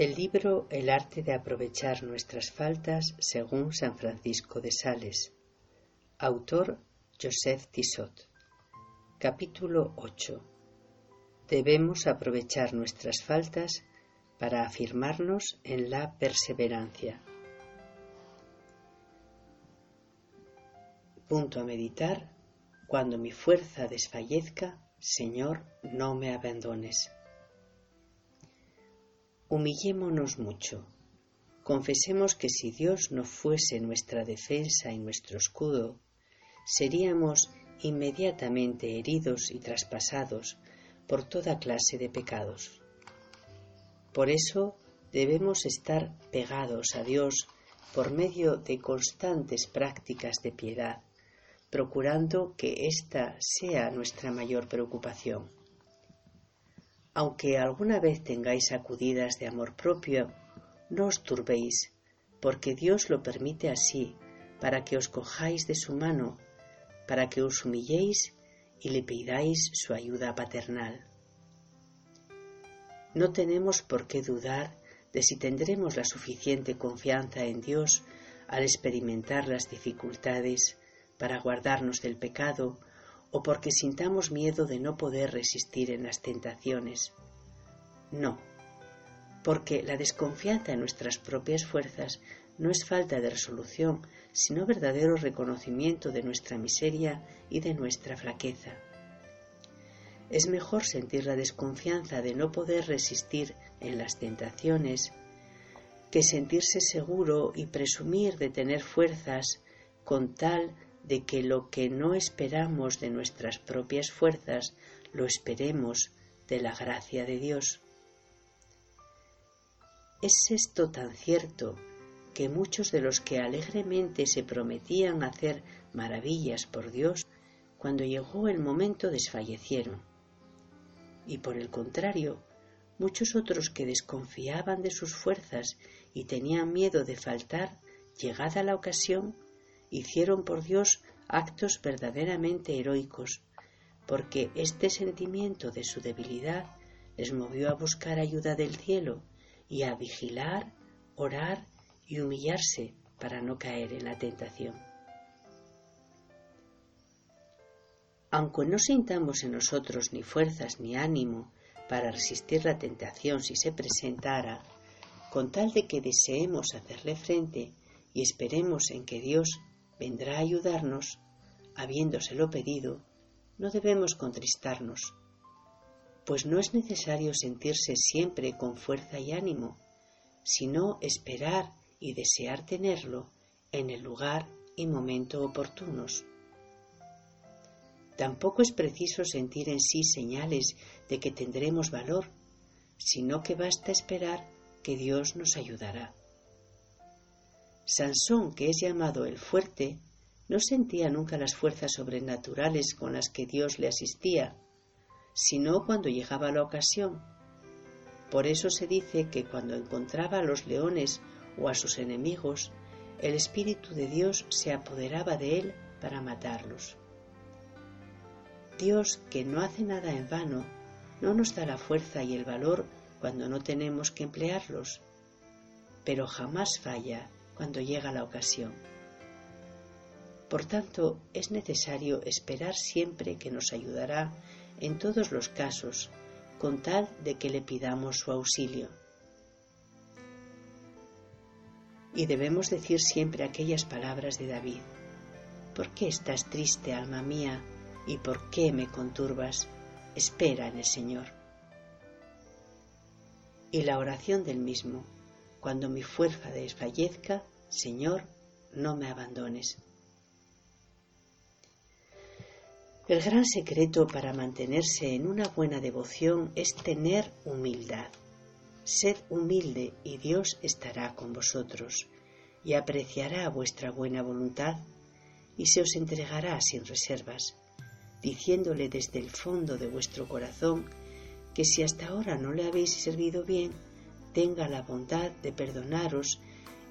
El libro El arte de aprovechar nuestras faltas según San Francisco de Sales. Autor Joseph Tissot. Capítulo 8. Debemos aprovechar nuestras faltas para afirmarnos en la perseverancia. Punto a meditar. Cuando mi fuerza desfallezca, Señor, no me abandones. Humillémonos mucho. Confesemos que si Dios no fuese nuestra defensa y nuestro escudo, seríamos inmediatamente heridos y traspasados por toda clase de pecados. Por eso debemos estar pegados a Dios por medio de constantes prácticas de piedad, procurando que ésta sea nuestra mayor preocupación. Aunque alguna vez tengáis sacudidas de amor propio, no os turbéis, porque Dios lo permite así, para que os cojáis de su mano, para que os humilléis y le pidáis su ayuda paternal. No tenemos por qué dudar de si tendremos la suficiente confianza en Dios al experimentar las dificultades para guardarnos del pecado o porque sintamos miedo de no poder resistir en las tentaciones. No, porque la desconfianza en nuestras propias fuerzas no es falta de resolución, sino verdadero reconocimiento de nuestra miseria y de nuestra flaqueza. Es mejor sentir la desconfianza de no poder resistir en las tentaciones que sentirse seguro y presumir de tener fuerzas con tal de que lo que no esperamos de nuestras propias fuerzas lo esperemos de la gracia de Dios. Es esto tan cierto que muchos de los que alegremente se prometían hacer maravillas por Dios, cuando llegó el momento desfallecieron. Y por el contrario, muchos otros que desconfiaban de sus fuerzas y tenían miedo de faltar, llegada la ocasión, hicieron por Dios actos verdaderamente heroicos, porque este sentimiento de su debilidad les movió a buscar ayuda del cielo y a vigilar, orar y humillarse para no caer en la tentación. Aunque no sintamos en nosotros ni fuerzas ni ánimo para resistir la tentación si se presentara, con tal de que deseemos hacerle frente y esperemos en que Dios vendrá a ayudarnos, habiéndoselo pedido, no debemos contristarnos, pues no es necesario sentirse siempre con fuerza y ánimo, sino esperar y desear tenerlo en el lugar y momento oportunos. Tampoco es preciso sentir en sí señales de que tendremos valor, sino que basta esperar que Dios nos ayudará. Sansón, que es llamado el fuerte, no sentía nunca las fuerzas sobrenaturales con las que Dios le asistía, sino cuando llegaba la ocasión. Por eso se dice que cuando encontraba a los leones o a sus enemigos, el Espíritu de Dios se apoderaba de él para matarlos. Dios, que no hace nada en vano, no nos da la fuerza y el valor cuando no tenemos que emplearlos, pero jamás falla cuando llega la ocasión. Por tanto, es necesario esperar siempre que nos ayudará en todos los casos, con tal de que le pidamos su auxilio. Y debemos decir siempre aquellas palabras de David. ¿Por qué estás triste, alma mía? ¿Y por qué me conturbas? Espera en el Señor. Y la oración del mismo. Cuando mi fuerza desfallezca, Señor, no me abandones. El gran secreto para mantenerse en una buena devoción es tener humildad. Sed humilde y Dios estará con vosotros y apreciará vuestra buena voluntad y se os entregará sin reservas, diciéndole desde el fondo de vuestro corazón que si hasta ahora no le habéis servido bien, tenga la bondad de perdonaros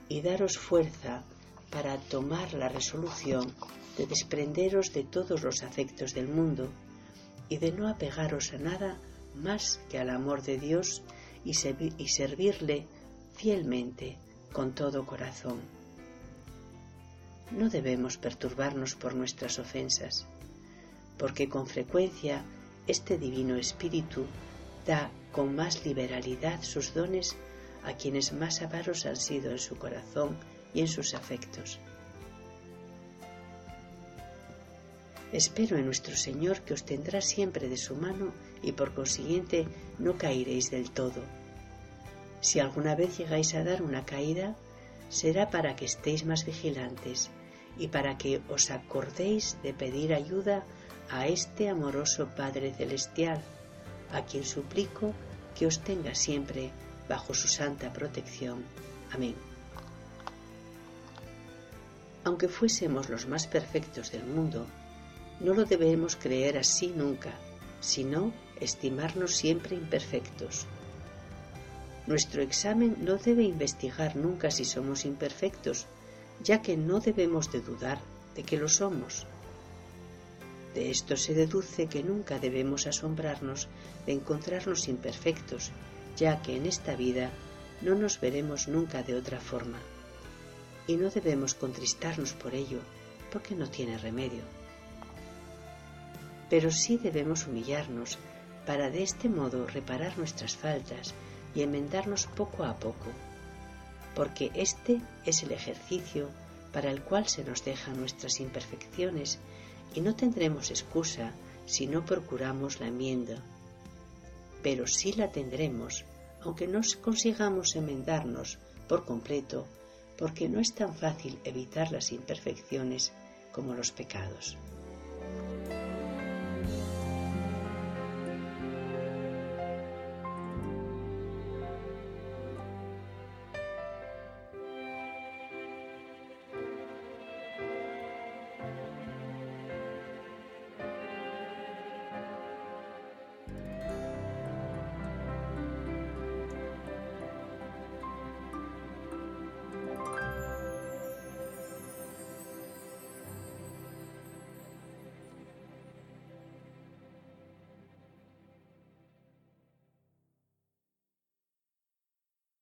y daros fuerza para tomar la resolución de desprenderos de todos los afectos del mundo y de no apegaros a nada más que al amor de Dios y, servirle fielmente, con todo corazón. No debemos perturbarnos por nuestras ofensas, porque con frecuencia este Divino Espíritu da con más liberalidad sus dones a quienes más avaros han sido en su corazón y en sus afectos. Espero en nuestro Señor que os tendrá siempre de su mano y por consiguiente no caeréis del todo. Si alguna vez llegáis a dar una caída, será para que estéis más vigilantes y para que os acordéis de pedir ayuda a este amoroso Padre Celestial, a quien suplico que os tenga siempre bajo su santa protección. Amén. Aunque fuésemos los más perfectos del mundo, no lo debemos creer así nunca, sino estimarnos siempre imperfectos. Nuestro examen no debe investigar nunca si somos imperfectos, ya que no debemos de dudar de que lo somos. De esto se deduce que nunca debemos asombrarnos de encontrarnos imperfectos, ya que en esta vida no nos veremos nunca de otra forma. Y no debemos contristarnos por ello, porque no tiene remedio pero sí debemos humillarnos para de este modo reparar nuestras faltas y enmendarnos poco a poco, porque este es el ejercicio para el cual se nos dejan nuestras imperfecciones y no tendremos excusa si no procuramos la enmienda. Pero sí la tendremos, aunque no consigamos enmendarnos por completo, porque no es tan fácil evitar las imperfecciones como los pecados.